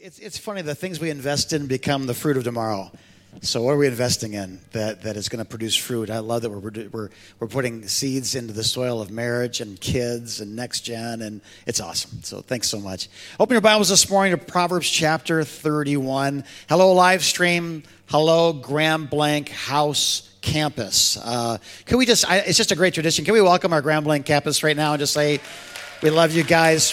It's, it's funny, the things we invest in become the fruit of tomorrow. So, what are we investing in that, that is going to produce fruit? I love that we're, we're, we're putting seeds into the soil of marriage and kids and next gen, and it's awesome. So, thanks so much. Open your Bibles this morning to Proverbs chapter 31. Hello, live stream. Hello, Grand Blanc House campus. Uh, can we just, I, it's just a great tradition. Can we welcome our Grand Blanc campus right now and just say, we love you guys.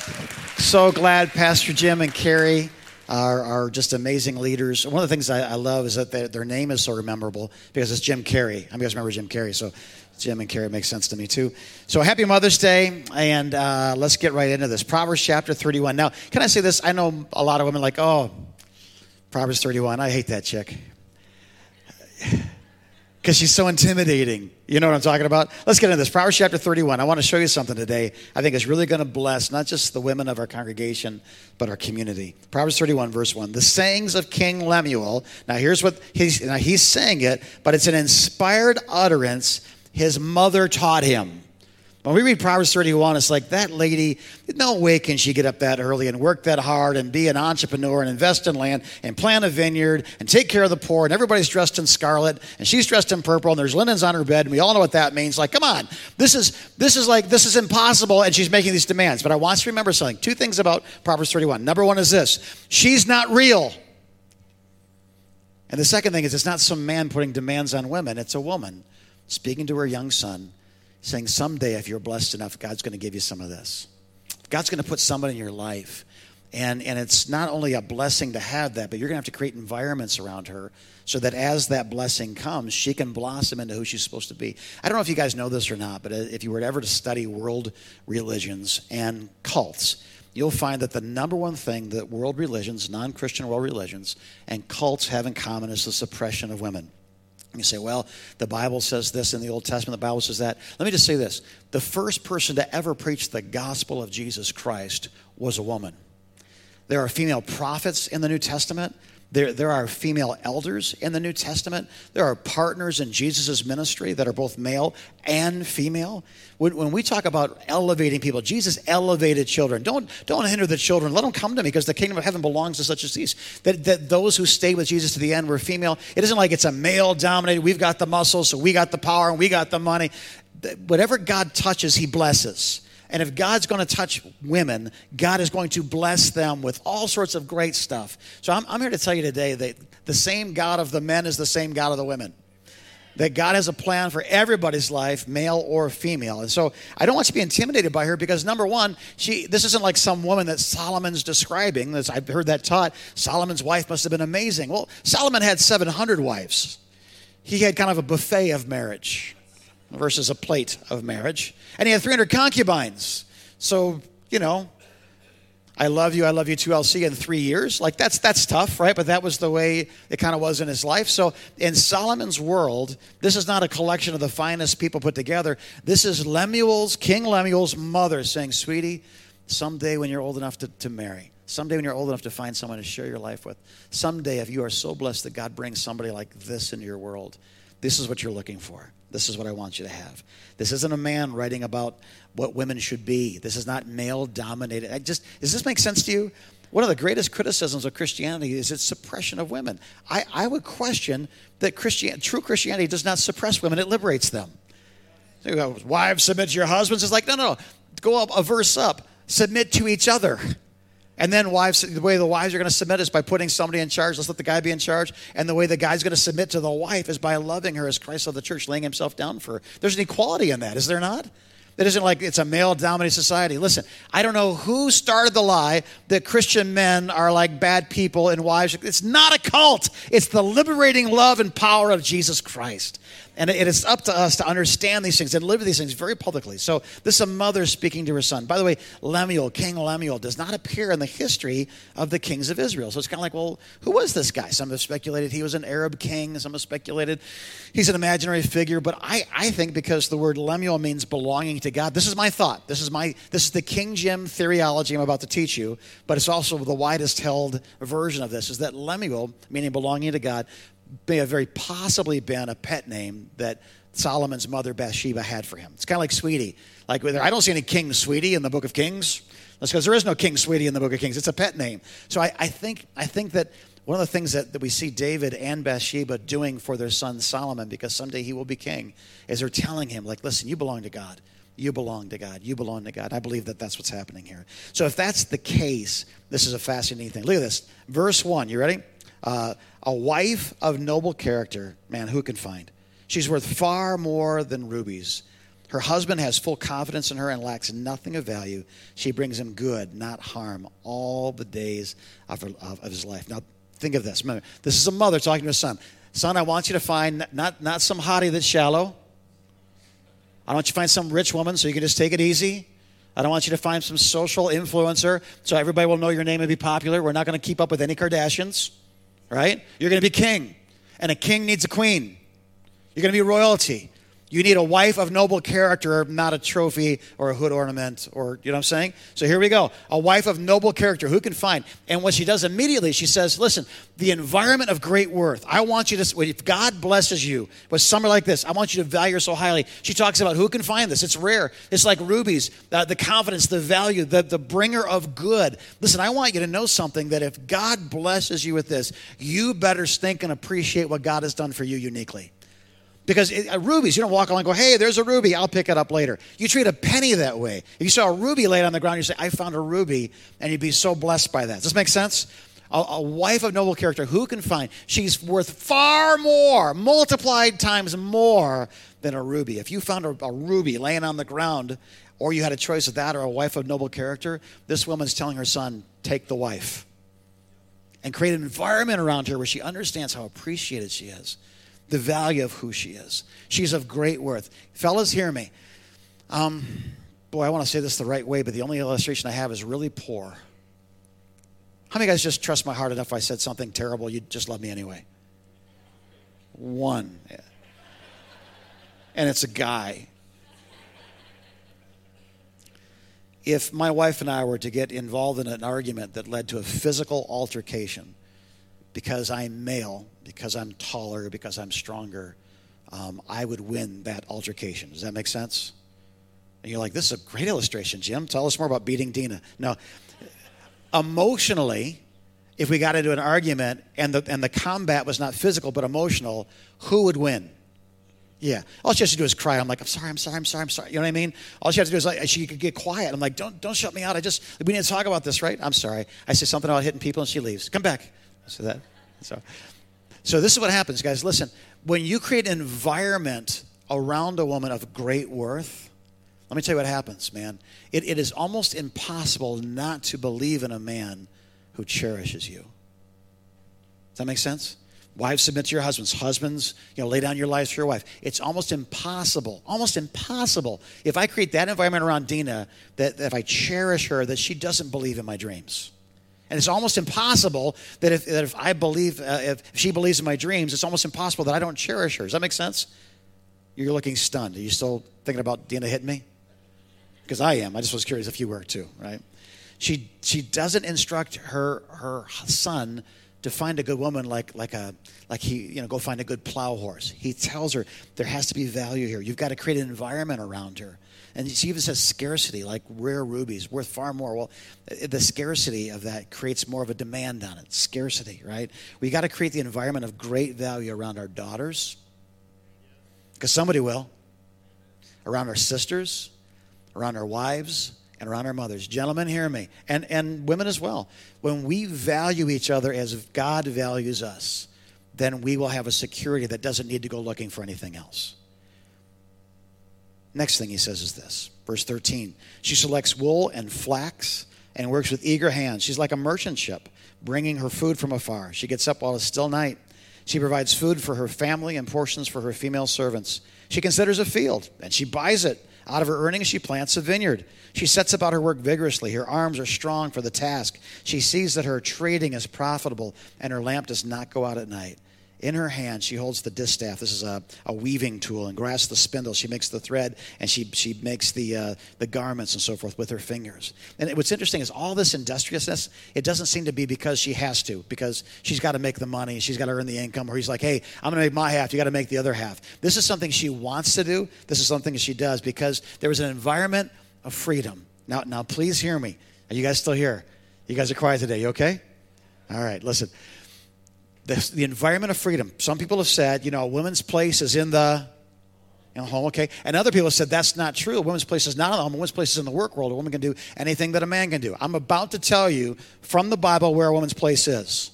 So glad Pastor Jim and Carrie are, are just amazing leaders. One of the things I, I love is that they, their name is so memorable because it's Jim Carrey. I mean, you guys remember Jim Carrey, so Jim and Carrie makes sense to me too. So happy Mother's Day, and uh, let's get right into this. Proverbs chapter 31. Now, can I say this? I know a lot of women like, oh, Proverbs 31. I hate that chick because she's so intimidating. You know what I'm talking about? Let's get into this. Proverbs chapter 31. I want to show you something today I think is really going to bless not just the women of our congregation, but our community. Proverbs 31, verse 1. The sayings of King Lemuel. Now, here's what he's, now he's saying it, but it's an inspired utterance his mother taught him. When we read Proverbs 31, it's like that lady, no way can she get up that early and work that hard and be an entrepreneur and invest in land and plant a vineyard and take care of the poor. And everybody's dressed in scarlet and she's dressed in purple and there's linens on her bed. And we all know what that means. Like, come on, this is, this is like, this is impossible. And she's making these demands. But I want you to remember something. Two things about Proverbs 31. Number one is this she's not real. And the second thing is, it's not some man putting demands on women, it's a woman speaking to her young son saying, Someday, if you're blessed enough, God's going to give you some of this. God's going to put somebody in your life. And, and it's not only a blessing to have that, but you're going to have to create environments around her so that as that blessing comes, she can blossom into who she's supposed to be. I don't know if you guys know this or not, but uh, if you were ever to study world religions and cults, you'll find that the number one thing that world religions, non Christian world religions, and cults have in common is the suppression of women. You say, well, the Bible says this in the Old Testament, the Bible says that. Let me just say this the first person to ever preach the gospel of Jesus Christ was a woman. There are female prophets in the New Testament. There, there are female elders in the New Testament. There are partners in Jesus' ministry that are both male and female. When, when we talk about elevating people, Jesus elevated children. Don't, don't hinder the children. Let them come to me because the kingdom of heaven belongs to such as these. That, that those who stay with Jesus to the end were female. It isn't like it's a male dominated, we've got the muscles, so we got the power and we got the money. Whatever God touches, he blesses. And if God's going to touch women, God is going to bless them with all sorts of great stuff. So I'm, I'm, here to tell you today that the same God of the men is the same God of the women. That God has a plan for everybody's life, male or female. And so I don't want you to be intimidated by her because number one, she this isn't like some woman that Solomon's describing. This, I've heard that taught. Solomon's wife must have been amazing. Well, Solomon had 700 wives. He had kind of a buffet of marriage versus a plate of marriage. And he had 300 concubines. So, you know, I love you, I love you too, I'll see you in three years. Like that's that's tough, right? But that was the way it kind of was in his life. So in Solomon's world, this is not a collection of the finest people put together. This is Lemuel's, King Lemuel's mother saying, Sweetie, someday when you're old enough to, to marry, someday when you're old enough to find someone to share your life with, someday if you are so blessed that God brings somebody like this into your world, this is what you're looking for. This is what I want you to have. This isn't a man writing about what women should be. This is not male dominated. I just does this make sense to you? One of the greatest criticisms of Christianity is its suppression of women. I, I would question that Christian, true Christianity does not suppress women, it liberates them. Wives, submit to your husbands. It's like, no, no, no. Go up a verse up. Submit to each other. And then wives, the way the wives are going to submit is by putting somebody in charge. Let's let the guy be in charge. And the way the guy's going to submit to the wife is by loving her as Christ of the church, laying himself down for her. There's an equality in that, is there not? That isn't like it's a male dominated society. Listen, I don't know who started the lie that Christian men are like bad people and wives. It's not a cult, it's the liberating love and power of Jesus Christ. And it is up to us to understand these things and live these things very publicly. So, this is a mother speaking to her son. By the way, Lemuel, King Lemuel, does not appear in the history of the kings of Israel. So, it's kind of like, well, who was this guy? Some have speculated he was an Arab king. Some have speculated he's an imaginary figure. But I, I think because the word Lemuel means belonging to God, this is my thought. This is, my, this is the King Jim theology I'm about to teach you. But it's also the widest held version of this is that Lemuel, meaning belonging to God, may have very possibly been a pet name that Solomon's mother Bathsheba had for him. It's kind of like Sweetie. Like I don't see any King Sweetie in the Book of Kings. That's because there is no King Sweetie in the Book of Kings. It's a pet name. So I, I think I think that one of the things that, that we see David and Bathsheba doing for their son Solomon, because someday he will be king, is they're telling him, like, listen, you belong to God. You belong to God. You belong to God. I believe that that's what's happening here. So if that's the case, this is a fascinating thing. Look at this. Verse 1. You ready? Uh, a wife of noble character, man, who can find? She's worth far more than rubies. Her husband has full confidence in her and lacks nothing of value. She brings him good, not harm, all the days of, her, of, of his life. Now, think of this. Remember, this is a mother talking to a son. Son, I want you to find not, not some hottie that's shallow. I don't want you to find some rich woman so you can just take it easy. I don't want you to find some social influencer so everybody will know your name and be popular. We're not going to keep up with any Kardashians, right? You're going to be king, and a king needs a queen. You're going to be royalty. You need a wife of noble character, not a trophy or a hood ornament, or, you know what I'm saying? So here we go. A wife of noble character, who can find? And what she does immediately, she says, Listen, the environment of great worth. I want you to, if God blesses you with summer like this, I want you to value her so highly. She talks about who can find this. It's rare. It's like rubies, uh, the confidence, the value, the, the bringer of good. Listen, I want you to know something that if God blesses you with this, you better think and appreciate what God has done for you uniquely. Because it, uh, rubies, you don't walk along and go, hey, there's a ruby, I'll pick it up later. You treat a penny that way. If you saw a ruby laid on the ground, you say, I found a ruby, and you'd be so blessed by that. Does this make sense? A, a wife of noble character, who can find? She's worth far more, multiplied times more than a ruby. If you found a, a ruby laying on the ground, or you had a choice of that or a wife of noble character, this woman's telling her son, take the wife. And create an environment around her where she understands how appreciated she is the value of who she is. She's of great worth. Fellas, hear me. Um, boy, I want to say this the right way, but the only illustration I have is really poor. How many guys just trust my heart enough if I said something terrible, you'd just love me anyway? One. And it's a guy. If my wife and I were to get involved in an argument that led to a physical altercation, because I'm male, because I'm taller, because I'm stronger, um, I would win that altercation. Does that make sense? And you're like, this is a great illustration, Jim. Tell us more about beating Dina. No, emotionally, if we got into an argument and the, and the combat was not physical but emotional, who would win? Yeah. All she has to do is cry. I'm like, I'm sorry, I'm sorry, I'm sorry, I'm sorry. You know what I mean? All she has to do is like, she could get quiet. I'm like, don't, don't shut me out. I just, we need to talk about this, right? I'm sorry. I say something about hitting people and she leaves. Come back. So that. So, so this is what happens, guys. Listen, when you create an environment around a woman of great worth, let me tell you what happens, man. It, it is almost impossible not to believe in a man who cherishes you. Does that make sense? Wives, submit to your husbands. Husbands, you know, lay down your lives for your wife. It's almost impossible, almost impossible. If I create that environment around Dina, that, that if I cherish her, that she doesn't believe in my dreams. And it's almost impossible that if, that if I believe, uh, if she believes in my dreams, it's almost impossible that I don't cherish her. Does that make sense? You're looking stunned. Are you still thinking about Dina hitting me? Because I am. I just was curious if you were too, right? She, she doesn't instruct her, her son to find a good woman like, like, a, like he, you know, go find a good plow horse. He tells her there has to be value here. You've got to create an environment around her. And she even says scarcity, like rare rubies, worth far more. Well, the scarcity of that creates more of a demand on it. Scarcity, right? We got to create the environment of great value around our daughters, because somebody will, around our sisters, around our wives, and around our mothers. Gentlemen, hear me, and, and women as well. When we value each other as God values us, then we will have a security that doesn't need to go looking for anything else. Next thing he says is this verse 13. She selects wool and flax and works with eager hands. She's like a merchant ship, bringing her food from afar. She gets up while it's still night. She provides food for her family and portions for her female servants. She considers a field and she buys it. Out of her earnings, she plants a vineyard. She sets about her work vigorously. Her arms are strong for the task. She sees that her trading is profitable and her lamp does not go out at night. In her hand, she holds the distaff. This is a, a weaving tool, and grasps the spindle. She makes the thread, and she, she makes the, uh, the garments and so forth with her fingers. And what's interesting is all this industriousness, it doesn't seem to be because she has to, because she's got to make the money, she's got to earn the income, or he's like, hey, I'm going to make my half, you got to make the other half. This is something she wants to do. This is something she does because there was an environment of freedom. Now, now please hear me. Are you guys still here? You guys are quiet today. You okay? All right, listen. The, the environment of freedom. Some people have said, you know, a woman's place is in the you know, home, okay? And other people have said that's not true. A woman's place is not in the home. A woman's place is in the work world. A woman can do anything that a man can do. I'm about to tell you from the Bible where a woman's place is.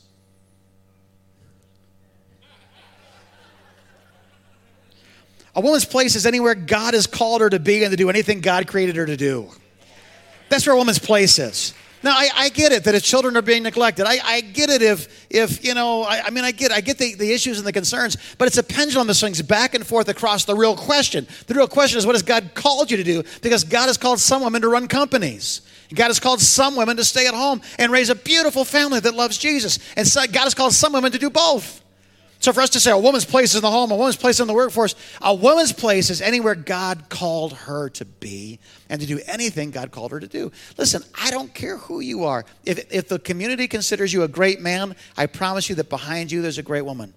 A woman's place is anywhere God has called her to be and to do anything God created her to do. That's where a woman's place is. Now, I, I get it that if children are being neglected. I, I get it if, if you know, I, I mean, I get I get the, the issues and the concerns, but it's a pendulum that swings back and forth across the real question. The real question is what has God called you to do? Because God has called some women to run companies. God has called some women to stay at home and raise a beautiful family that loves Jesus. And so God has called some women to do both. So for us to say a woman's place is in the home, a woman's place in the workforce, a woman's place is anywhere God called her to be and to do anything God called her to do. Listen, I don't care who you are. If, if the community considers you a great man, I promise you that behind you there's a great woman.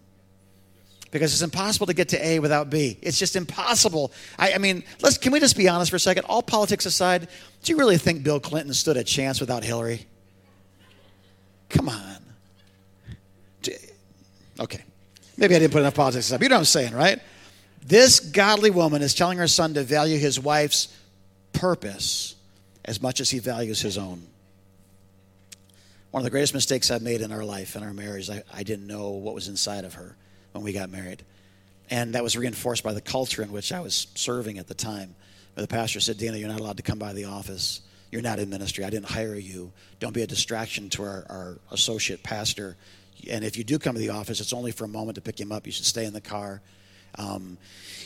Because it's impossible to get to A without B. It's just impossible. I, I mean, let's can we just be honest for a second? All politics aside, do you really think Bill Clinton stood a chance without Hillary? Come on. Okay. Maybe I didn't put enough politics up. You know what I'm saying, right? This godly woman is telling her son to value his wife's purpose as much as he values his own. One of the greatest mistakes I've made in our life, in our marriage, I, I didn't know what was inside of her when we got married. And that was reinforced by the culture in which I was serving at the time. The pastor said, Dana, you're not allowed to come by the office. You're not in ministry. I didn't hire you. Don't be a distraction to our, our associate pastor and if you do come to the office, it's only for a moment to pick him up. You should stay in the car. Um,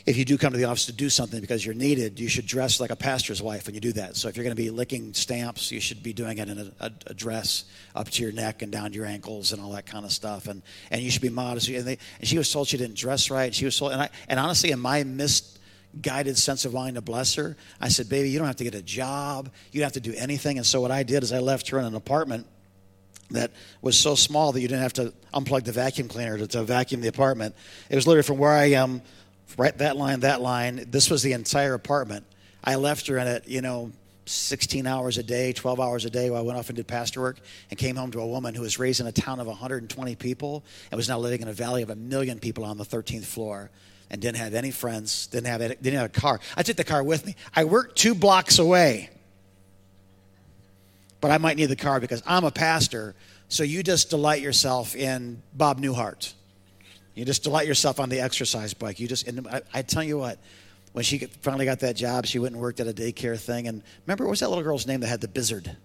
if you do come to the office to do something because you're needed, you should dress like a pastor's wife when you do that. So if you're going to be licking stamps, you should be doing it in a, a, a, dress up to your neck and down to your ankles and all that kind of stuff. And and you should be modest. And, they, and she was told she didn't dress right. She was told, and I and honestly, in my misguided sense of wanting to bless her, I said, "Baby, you don't have to get a job. You don't have to do anything." And so what I did is I left her in an apartment that was so small that you didn't have to unplug the vacuum cleaner to, to, vacuum the apartment. It was literally from where I am, right that line, that line. This was the entire apartment. I left her in it, you know, 16 hours a day, 12 hours a day while I went off and did pastor work and came home to a woman who was raised in a town of 120 people and was now living in a valley of a million people on the 13th floor and didn't have any friends, didn't have, any, didn't have a car. I took the car with me. I worked two blocks away but I might need the car because I'm a pastor. So you just delight yourself in Bob Newhart. You just delight yourself on the exercise bike. You just, and I, I tell you what, when she finally got that job, she went and worked at a daycare thing. And remember, what was that little girl's name that had the bizzard?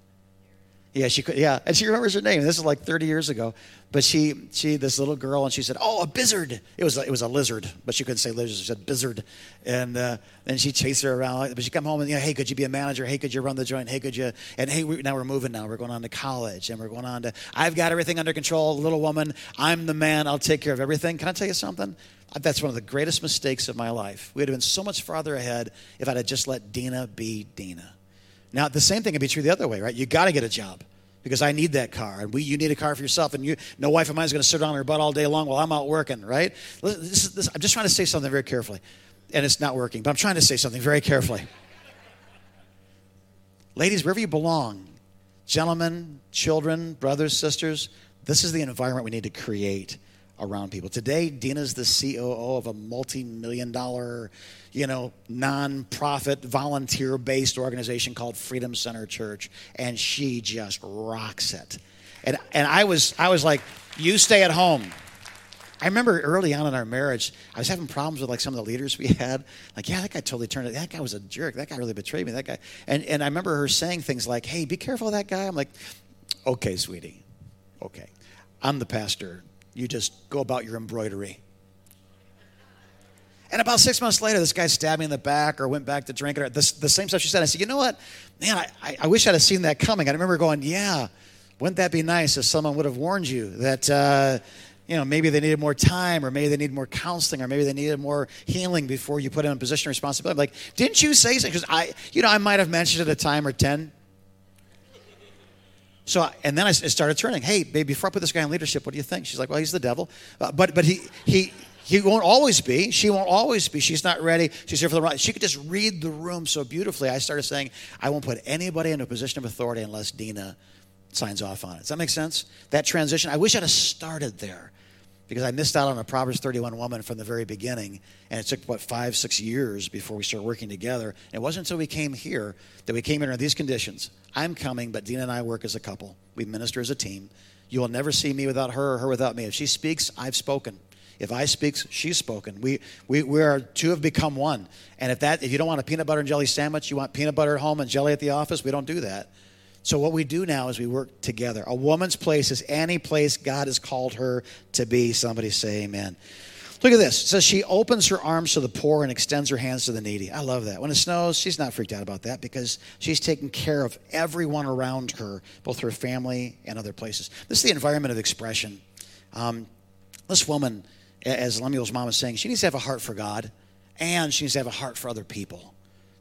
Yeah, she could. Yeah, and she remembers her name. This is like 30 years ago. But she, she, this little girl, and she said, "Oh, a bizzard." It was, it was a lizard, but she couldn't say lizard. She said bizzard, and uh, then she chased her around. But she come home and you know, hey, could you be a manager? Hey, could you run the joint? Hey, could you? And hey, we, now we're moving. Now we're going on to college, and we're going on to. I've got everything under control. Little woman, I'm the man. I'll take care of everything. Can I tell you something? That's one of the greatest mistakes of my life. We'd have been so much farther ahead if I'd have just let Dina be Dina. Now, the same thing can be true the other way, right? You got to get a job because I need that car, and we, you need a car for yourself, and you, no wife of mine is going to sit on her butt all day long while I'm out working, right? This, this, I'm just trying to say something very carefully, and it's not working, but I'm trying to say something very carefully. Ladies, wherever you belong, gentlemen, children, brothers, sisters, this is the environment we need to create around people. Today, Dina's the COO of a multi-million dollar, you know, non-profit, volunteer-based organization called Freedom Center Church, and she just rocks it. And and I was I was like, you stay at home. I remember early on in our marriage, I was having problems with like some of the leaders we had. Like, yeah, that guy totally turned it. That guy was a jerk. That guy really betrayed me. That guy. And and I remember her saying things like, "Hey, be careful of that guy." I'm like, "Okay, sweetie. Okay. I'm the pastor you just go about your embroidery. And about six months later, this guy stabbed me in the back or went back to drink. Or the, the same stuff she said. I said, you know what? Man, I, I wish I'd have seen that coming. I remember going, yeah, wouldn't that be nice if someone would have warned you that, uh, you know, maybe they needed more time or maybe they needed more counseling or maybe they needed more healing before you put them in a position of responsibility. I'm Like, didn't you say something? Because I, you know, I might have mentioned it a time or 10. So, and then I started turning. Hey, babe, before I put this guy in leadership, what do you think? She's like, well, he's the devil. Uh, but, but he, he, He won't always be. She won't always be. She's not ready. She's here for the right. She could just read the room so beautifully. I started saying, I won't put anybody in a position of authority unless Dina signs off on it. Does that make sense? That transition, I wish I'd have started there because I missed out on a Proverbs 31 woman from the very beginning. And it took, what, five, six years before we started working together. And it wasn't until we came here that we came in under these conditions. I'm coming, but Dina and I work as a couple. We minister as a team. You will never see me without her or her without me. If she speaks, I've spoken. If I speak, she's spoken. We, we, we are two have become one. And if that if you don't want a peanut butter and jelly sandwich, you want peanut butter at home and jelly at the office, we don't do that. So what we do now is we work together. A woman's place is any place God has called her to be. Somebody say amen. Look at this. It says she opens her arms to the poor and extends her hands to the needy. I love that. When it snows, she's not freaked out about that because she's taking care of everyone around her, both her family and other places. This is the environment of expression. Um, this woman, as Lemuel's mom was saying, she needs to have a heart for God and she needs to have a heart for other people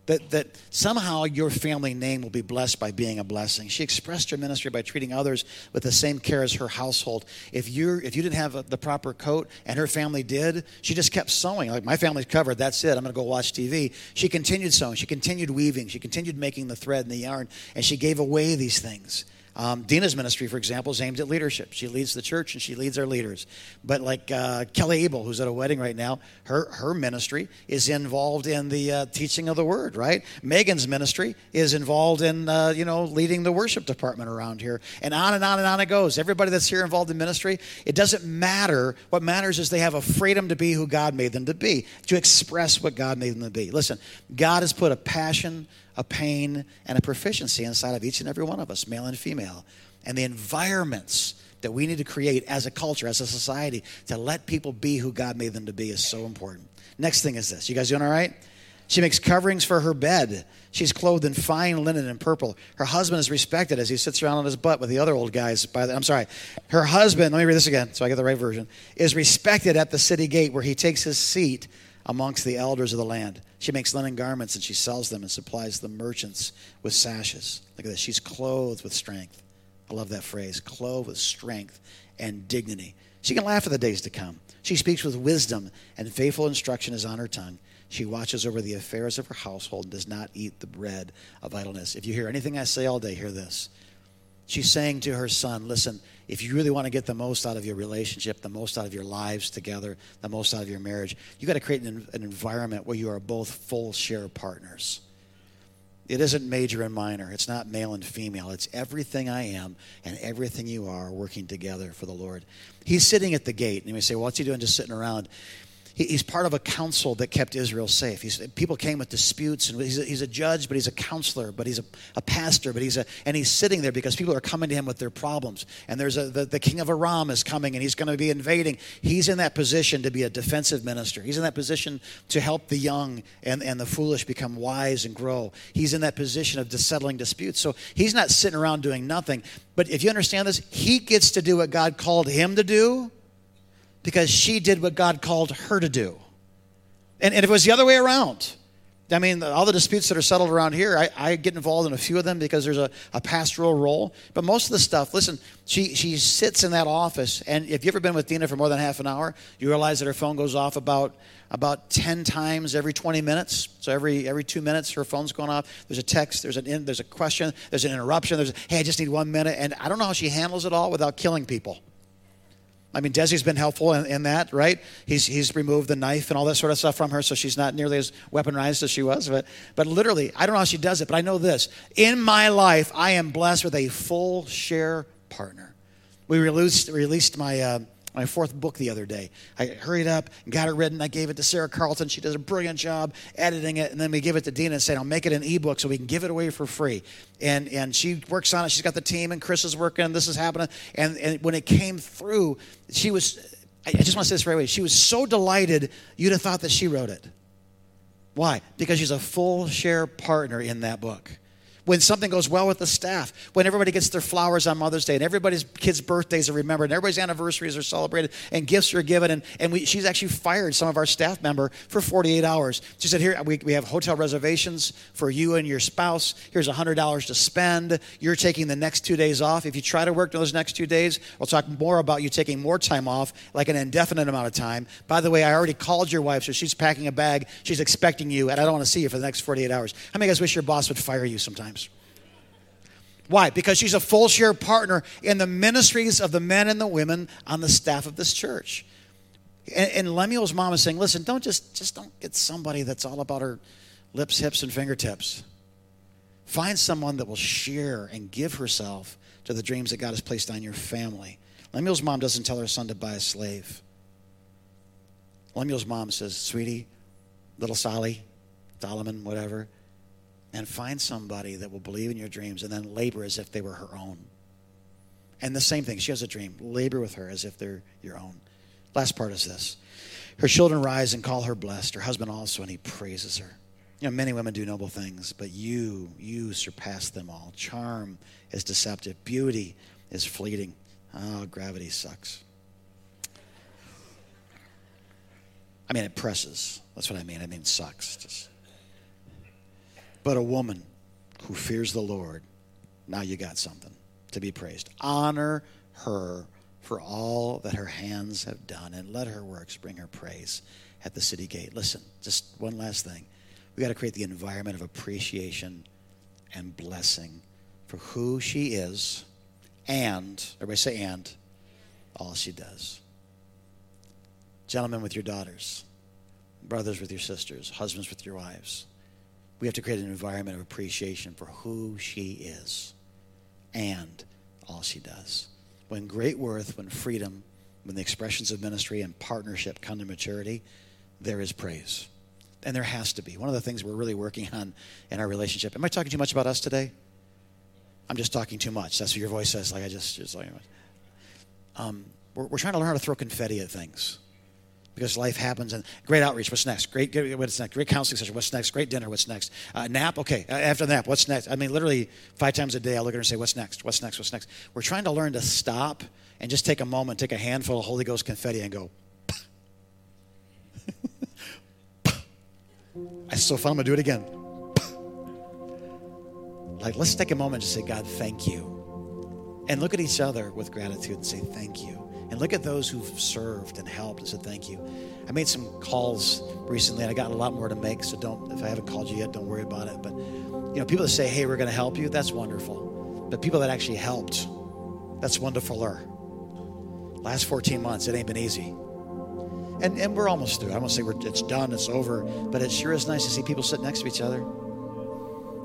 that, that somehow your family name will be blessed by being a blessing. She expressed her ministry by treating others with the same care as her household. If you if you didn't have a, the proper coat and her family did, she just kept sewing. Like my family's covered, that's it. I'm going to go watch TV. She continued sewing. She continued weaving. She continued making the thread and the yarn, and she gave away these things. Um, Dina's ministry, for example, is aimed at leadership. She leads the church and she leads our leaders. But like uh, Kelly Abel, who's at a wedding right now, her, her ministry is involved in the uh, teaching of the word, right? Megan's ministry is involved in, uh, you know, leading the worship department around here. And on and on and on it goes. Everybody that's here involved in ministry, it doesn't matter. What matters is they have a freedom to be who God made them to be, to express what God made them to be. Listen, God has put a passion, a pain, and a proficiency inside of each and every one of us, male and female. And the environments that we need to create as a culture, as a society, to let people be who God made them to be is so important. Next thing is this. You guys doing all right? She makes coverings for her bed. She's clothed in fine linen and purple. Her husband is respected as he sits around on his butt with the other old guys. By the, I'm sorry. Her husband, let me read this again so I get the right version, is respected at the city gate where he takes his seat amongst the elders of the land. She makes linen garments and she sells them and supplies the merchants with sashes. Look at this. She's clothed with strength. I love that phrase clothed with strength and dignity. She can laugh at the days to come. She speaks with wisdom, and faithful instruction is on her tongue. She watches over the affairs of her household and does not eat the bread of idleness. If you hear anything I say all day, hear this. She's saying to her son, Listen, if you really want to get the most out of your relationship, the most out of your lives together, the most out of your marriage, you got to create an, an environment where you are both full share partners. It isn't major and minor. It's not male and female. It's everything I am and everything you are working together for the Lord. He's sitting at the gate, and may say, well, "What's he doing? Just sitting around?" He's part of a council that kept Israel safe. He's, people came with disputes, and he's a, he's a, judge, but he's a counselor, but he's a, a, pastor, but he's a, and he's sitting there because people are coming to him with their problems. And there's a, the, the king of Aram is coming, and he's going to be invading. He's in that position to be a defensive minister. He's in that position to help the young and, and the foolish become wise and grow. He's in that position of settling disputes. So he's not sitting around doing nothing. But if you understand this, he gets to do what God called him to do because she did what God called her to do. And, and if it was the other way around, I mean, all the disputes that are settled around here, I, I get involved in a few of them because there's a, a, pastoral role. But most of the stuff, listen, she, she sits in that office, and if you've ever been with Dina for more than half an hour, you realize that her phone goes off about, about 10 times every 20 minutes. So every, every two minutes, her phone's going off. There's a text, there's, an, there's a question, there's an interruption, there's, hey, I just need one minute. And I don't know how she handles it all without killing people. I mean, Desi's been helpful in, in, that, right? He's, he's removed the knife and all that sort of stuff from her, so she's not nearly as weaponized as she was. But, but literally, I don't know how she does it, but I know this. In my life, I am blessed with a full share partner. We released, released my, uh, my fourth book the other day. I hurried up got it written. I gave it to Sarah Carlton. She does a brilliant job editing it. And then we give it to Dina and said, I'll make it an ebook so we can give it away for free. And, and she works on it. She's got the team, and Chris is working, and this is happening. And, and when it came through, she was, I just want to say this right away. She was so delighted, you'd have thought that she wrote it. Why? Because she's a full share partner in that book. When something goes well with the staff, when everybody gets their flowers on Mother's Day, and everybody's kids' birthdays are remembered, and everybody's anniversaries are celebrated, and gifts are given. And, and we, she's actually fired some of our staff member for 48 hours. She said, Here, we, we have hotel reservations for you and your spouse. Here's $100 to spend. You're taking the next two days off. If you try to work those next two days, we'll talk more about you taking more time off, like an indefinite amount of time. By the way, I already called your wife, so she's packing a bag. She's expecting you, and I don't want to see you for the next 48 hours. How many of guys wish your boss would fire you sometimes? Why? Because she's a full share partner in the ministries of the men and the women on the staff of this church. And, and Lemuel's mom is saying, listen, don't just, just don't get somebody that's all about her lips, hips, and fingertips. Find someone that will share and give herself to the dreams that God has placed on your family. Lemuel's mom doesn't tell her son to buy a slave. Lemuel's mom says, sweetie, little Sally, Solomon, whatever, and find somebody that will believe in your dreams and then labor as if they were her own. And the same thing, she has a dream. Labor with her as if they're your own. Last part is this Her children rise and call her blessed, her husband also, and he praises her. You know, many women do noble things, but you, you surpass them all. Charm is deceptive, beauty is fleeting. Oh, gravity sucks. I mean, it presses. That's what I mean. I mean, sucks. Just but a woman who fears the Lord, now you got something to be praised. Honor her for all that her hands have done, and let her works bring her praise at the city gate. Listen, just one last thing. We got to create the environment of appreciation and blessing for who she is and, everybody say and, all she does. Gentlemen with your daughters, brothers with your sisters, husbands with your wives we have to create an environment of appreciation for who she is and all she does. When great worth, when freedom, when the expressions of ministry and partnership come to maturity, there is praise. And there has to be. One of the things we're really working on in our relationship. Am I talking too much about us today? I'm just talking too much. That's what your voice says. Like I just, just like, um, we're, we're trying to learn how to throw confetti at things because life happens. And great outreach. What's next? Great. What's next? Great counseling session. What's next? Great dinner. What's next? Uh, nap. Okay. Uh, after the nap, what's next? I mean, literally five times a day, I look at her and say, "What's next? What's next? What's next?" We're trying to learn to stop and just take a moment, take a handful of Holy Ghost confetti, and go. It's so fun. I'm gonna do it again. Like, let's take a moment to say, God, thank you. And look at each other with gratitude and say, thank you. And look at those who've served and helped and said thank you. I made some calls recently, and I got a lot more to make. So don't, if I haven't called you yet, don't worry about it. But you know, people that say, "Hey, we're going to help you," that's wonderful. But people that actually helped, that's wonderfuler. Last 14 months, it ain't been easy. And, and we're almost through. I won't say it's done, it's over, but it sure is nice to see people sit next to each other.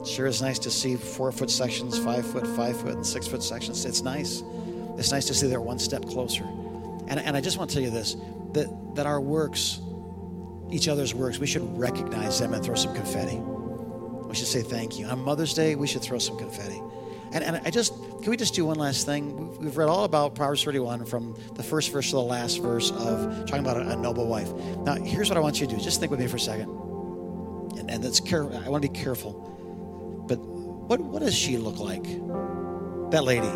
It sure is nice to see four foot sections, five foot, five foot, and six foot sections. It's nice. It's nice to see they're one step closer. And, and I just want to tell you this that, that our works, each other's works, we should recognize them and throw some confetti. We should say thank you. On Mother's Day, we should throw some confetti. And, and I just, can we just do one last thing? We've, read all about Proverbs 31 from the first verse to the last verse of talking about a, a noble wife. Now, here's what I want you to do. Just think with me for a second. And, and that's care, I want to be careful. But what, what does she look like? That lady.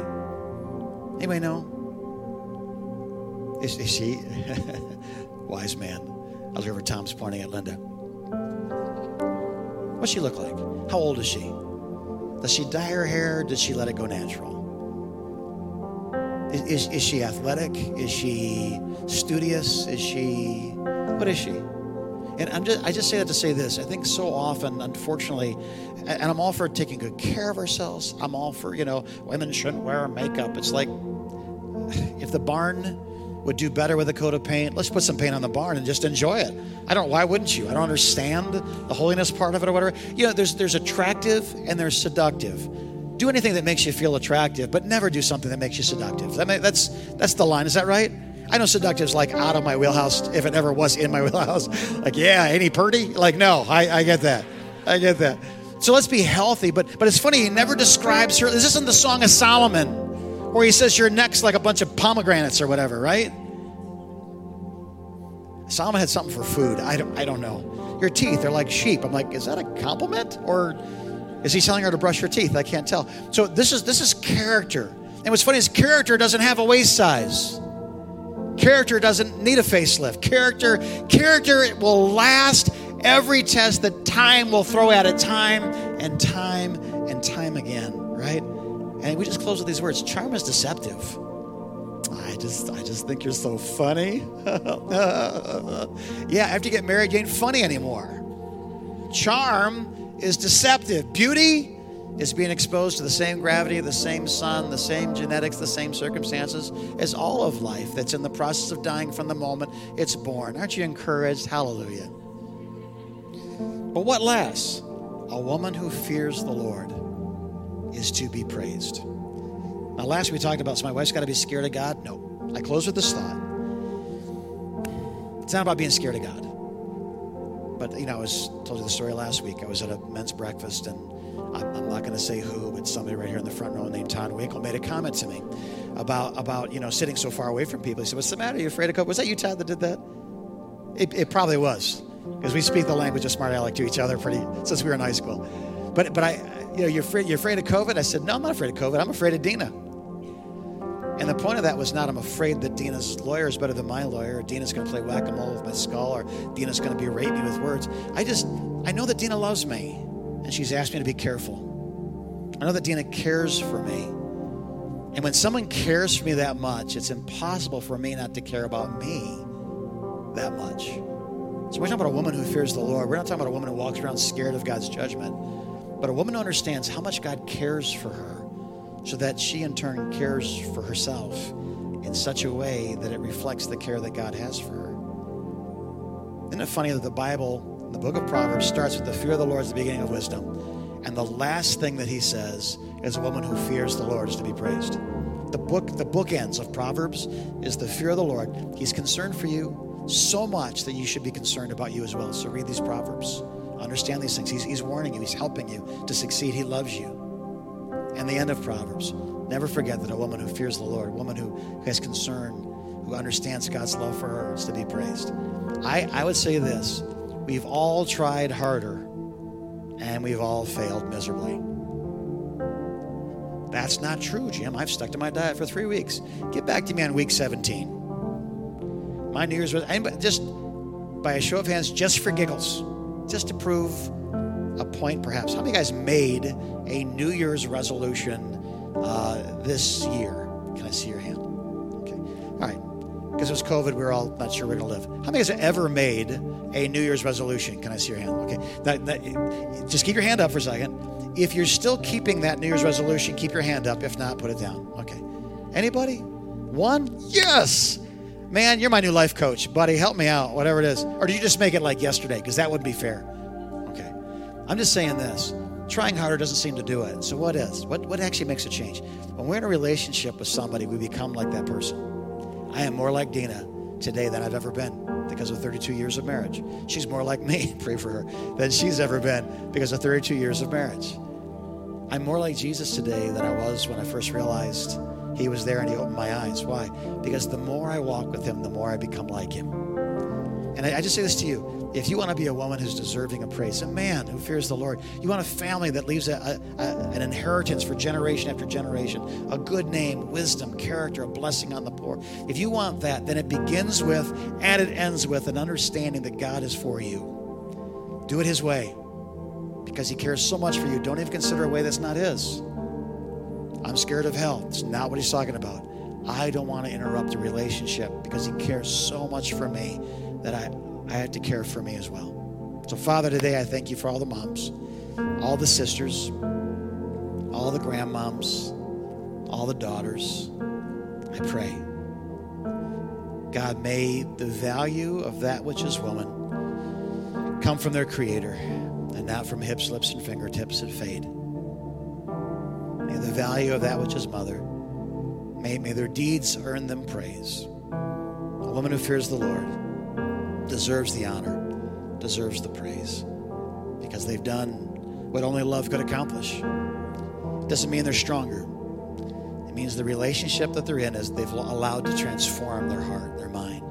Anybody know? Is, is she wise man? I look over Tom's pointing at Linda. What's she look like? How old is she? Does she dye her hair? Does she let it go natural? Is, is, is she athletic? Is she studious? Is she what is she? And I'm just, I just say that to say this. I think so often, unfortunately, and I'm all for taking good care of ourselves. I'm all for, you know, women shouldn't wear makeup. It's like if the barn would do better with a coat of paint, let's put some paint on the barn and just enjoy it. I don't why wouldn't you? I don't understand the holiness part of it or whatever. You know, there's there's attractive and there's seductive. Do anything that makes you feel attractive, but never do something that makes you seductive. That may, that's that's the line. Is that right? I know seductive's like out of my wheelhouse if it ever was in my wheelhouse. Like, yeah, any purdy? Like, no, I, I get that. I get that. So let's be healthy. But but it's funny, he never describes her. Is this isn't the Song of Solomon where he says your neck's like a bunch of pomegranates or whatever, right? Solomon had something for food. I don't, I don't know. Your teeth are like sheep. I'm like, is that a compliment? Or Is he telling her to brush her teeth? I can't tell. So this is this is character. And what's funny is character doesn't have a waist size. Character doesn't need a facelift. Character, character it will last every test that time will throw at it time and time and time again, right? And we just close with these words. Charm is deceptive. I just I just think you're so funny. yeah, after you get married, you ain't funny anymore. Charm is deceptive. Beauty is being exposed to the same gravity, the same sun, the same genetics, the same circumstances as all of life that's in the process of dying from the moment it's born. Aren't you encouraged? Hallelujah. But what lasts? A woman who fears the Lord is to be praised. Now, last we talked about, so my wife's got to be scared of God? No. I close with this thought. It's not about being scared of God. But, you know, I was told you the story last week. I was at a men's breakfast, and I'm, not going to say who, but somebody right here in the front row named Todd Winkle made a comment to me about, about, you know, sitting so far away from people. He said, What's the matter? Are you afraid of COVID? Was that you, Todd, that did that? It, it probably was, because we speak the language of smart aleck to each other pretty since we were in high school. But, but I, you know, you're afraid, you're afraid of COVID? I said, No, I'm not afraid of COVID. I'm afraid of Dina. And the point of that was not I'm afraid that Dina's lawyer is better than my lawyer, or Dina's going to play whack a mole with my skull, or Dina's going to berate me with words. I just, I know that Dina loves me, and she's asked me to be careful. I know that Dina cares for me. And when someone cares for me that much, it's impossible for me not to care about me that much. So we're talking about a woman who fears the Lord. We're not talking about a woman who walks around scared of God's judgment, but a woman who understands how much God cares for her so that she in turn cares for herself in such a way that it reflects the care that God has for her. Isn't it funny that the Bible, the book of Proverbs, starts with the fear of the Lord is the beginning of wisdom. And the last thing that he says is a woman who fears the Lord is to be praised. The book, the bookends of Proverbs is the fear of the Lord. He's concerned for you so much that you should be concerned about you as well. So read these Proverbs. Understand these things. He's, he's warning you, he's helping you to succeed. He loves you and the end of Proverbs. Never forget that a woman who fears the Lord, a woman who has concern, who understands God's love for her, is to be praised. I, I would say this we've all tried harder and we've all failed miserably. That's not true, Jim. I've stuck to my diet for three weeks. Get back to me on week 17. My New Year's resolution, just by a show of hands, just for giggles, just to prove a point perhaps. How many guys made a New Year's resolution uh, this year? Can I see your hand? Okay. All right. Because it was COVID, we were all not sure we're going to live. How many have ever made a New Year's resolution? Can I see your hand? Okay. That, that, just keep your hand up for a second. If you're still keeping that New Year's resolution, keep your hand up. If not, put it down. Okay. Anybody? One? Yes. Man, you're my new life coach, buddy. Help me out, whatever it is. Or do you just make it like yesterday? Because that wouldn't be fair. Okay. I'm just saying this. Trying harder doesn't seem to do it. So what is? What what actually makes a change? When we're in a relationship with somebody, we become like that person. I am more like Dina today than I've ever been because of 32 years of marriage. She's more like me, pray for her, than she's ever been because of 32 years of marriage. I'm more like Jesus today than I was when I first realized he was there and he opened my eyes. Why? Because the more I walk with him, the more I become like him. And I, I just say this to you if you want to be a woman who's deserving of praise, a man who fears the Lord, you want a family that leaves a, a, an inheritance for generation after generation, a good name, wisdom, character, a blessing on the poor. If you want that, then it begins with and it ends with an understanding that God is for you. Do it His way because He cares so much for you. Don't even consider a way that's not His. I'm scared of hell. It's not what He's talking about. I don't want to interrupt a relationship because He cares so much for me that I I had to care for me as well. So, Father, today I thank you for all the moms, all the sisters, all the grandmoms, all the daughters. I pray. God, may the value of that which is woman come from their Creator and not from hips, lips, and fingertips that fade. May the value of that which is mother, may, may their deeds earn them praise. A woman who fears the Lord deserves the honor, deserves the praise, because they've done what only love could accomplish. It Doesn't mean they're stronger. It means the relationship that they're in is they've allowed to transform their heart, their mind.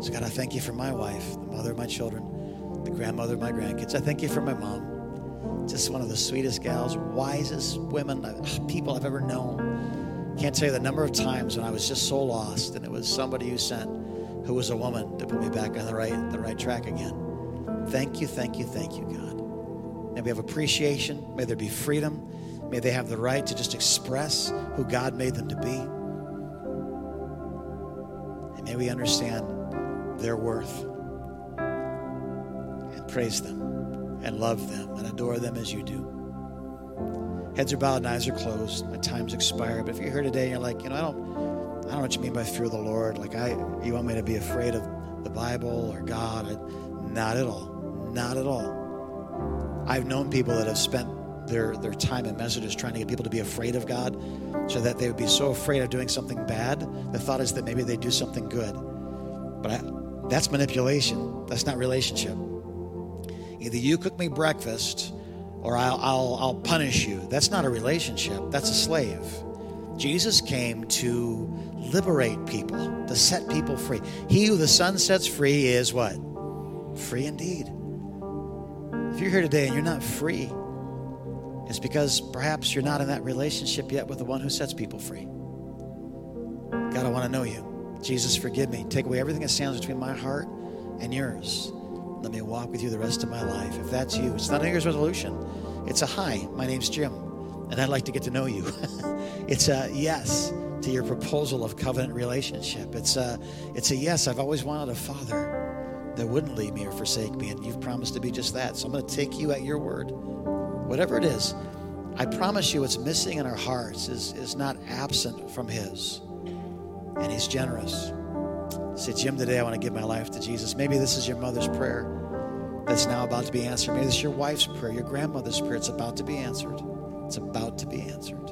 So, God, I thank you for my wife, the mother of my children, the grandmother of my grandkids. I thank you for my mom. Just one of the sweetest gals, wisest women, people I've ever known. Can't tell you the number of times when I was just so lost, and it was somebody who sent who was a woman to put me back on the right, the right track again. Thank you, thank you, thank you, God. May we have appreciation. May there be freedom. May they have the right to just express who God made them to be. And may we understand their worth and praise them and love them and adore them as you do. Heads are bowed and eyes are closed. My time's expired. But if you're here today and you're like, you know, I don't I don't know what you mean by fear of the Lord. Like I, you want me to be afraid of the Bible or God? I, not at all. Not at all. I've known people that have spent their their time in messages trying to get people to be afraid of God, so that they would be so afraid of doing something bad. The thought is that maybe they do something good, but I, that's manipulation. That's not relationship. Either you cook me breakfast, or I'll, I'll I'll punish you. That's not a relationship. That's a slave. Jesus came to liberate people, to set people free. He who the Son sets free is what? Free indeed. If you're here today and you're not free, it's because perhaps you're not in that relationship yet with the one who sets people free. God, I want to know you. Jesus, forgive me. Take away everything that stands between my heart and yours. Let me walk with you the rest of my life. If that's you, it's not a New Year's resolution. It's a hi, my name's Jim, and I'd like to get to know you. it's a yes to your proposal of covenant relationship. It's a, it's a yes. I've always wanted a father that wouldn't leave me or forsake me, and you've promised to be just that. So I'm going to take you at your word. Whatever it is, I promise you what's missing in our hearts is, is not absent from His. And He's generous. Say, Jim, today I want to give my life to Jesus. Maybe this is your mother's prayer that's now about to be answered. Maybe this is your wife's prayer, your grandmother's prayer. It's about to be answered. It's about to be answered.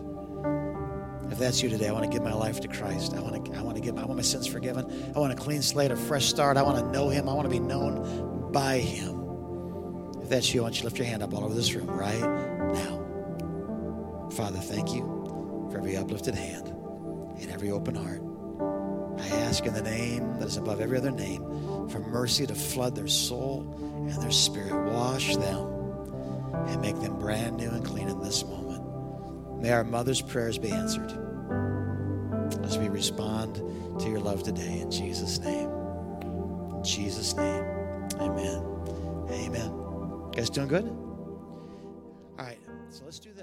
If that's you today, I want to give my life to Christ. I want to, I want to give, I want my sins forgiven. I want a clean slate, a fresh start. I want to know Him. I want to be known by Him. If that's you, I want you to lift your hand up all over this room right now. Father, thank you for every uplifted hand and every open heart. I ask in the name that is above every other name for mercy to flood their soul and their spirit. Wash them and make them brand new and clean in this moment. May our mother's prayers be answered as we respond to your love today in Jesus' name. In Jesus' name. Amen. Amen. You guys doing good? All right, so let's do this.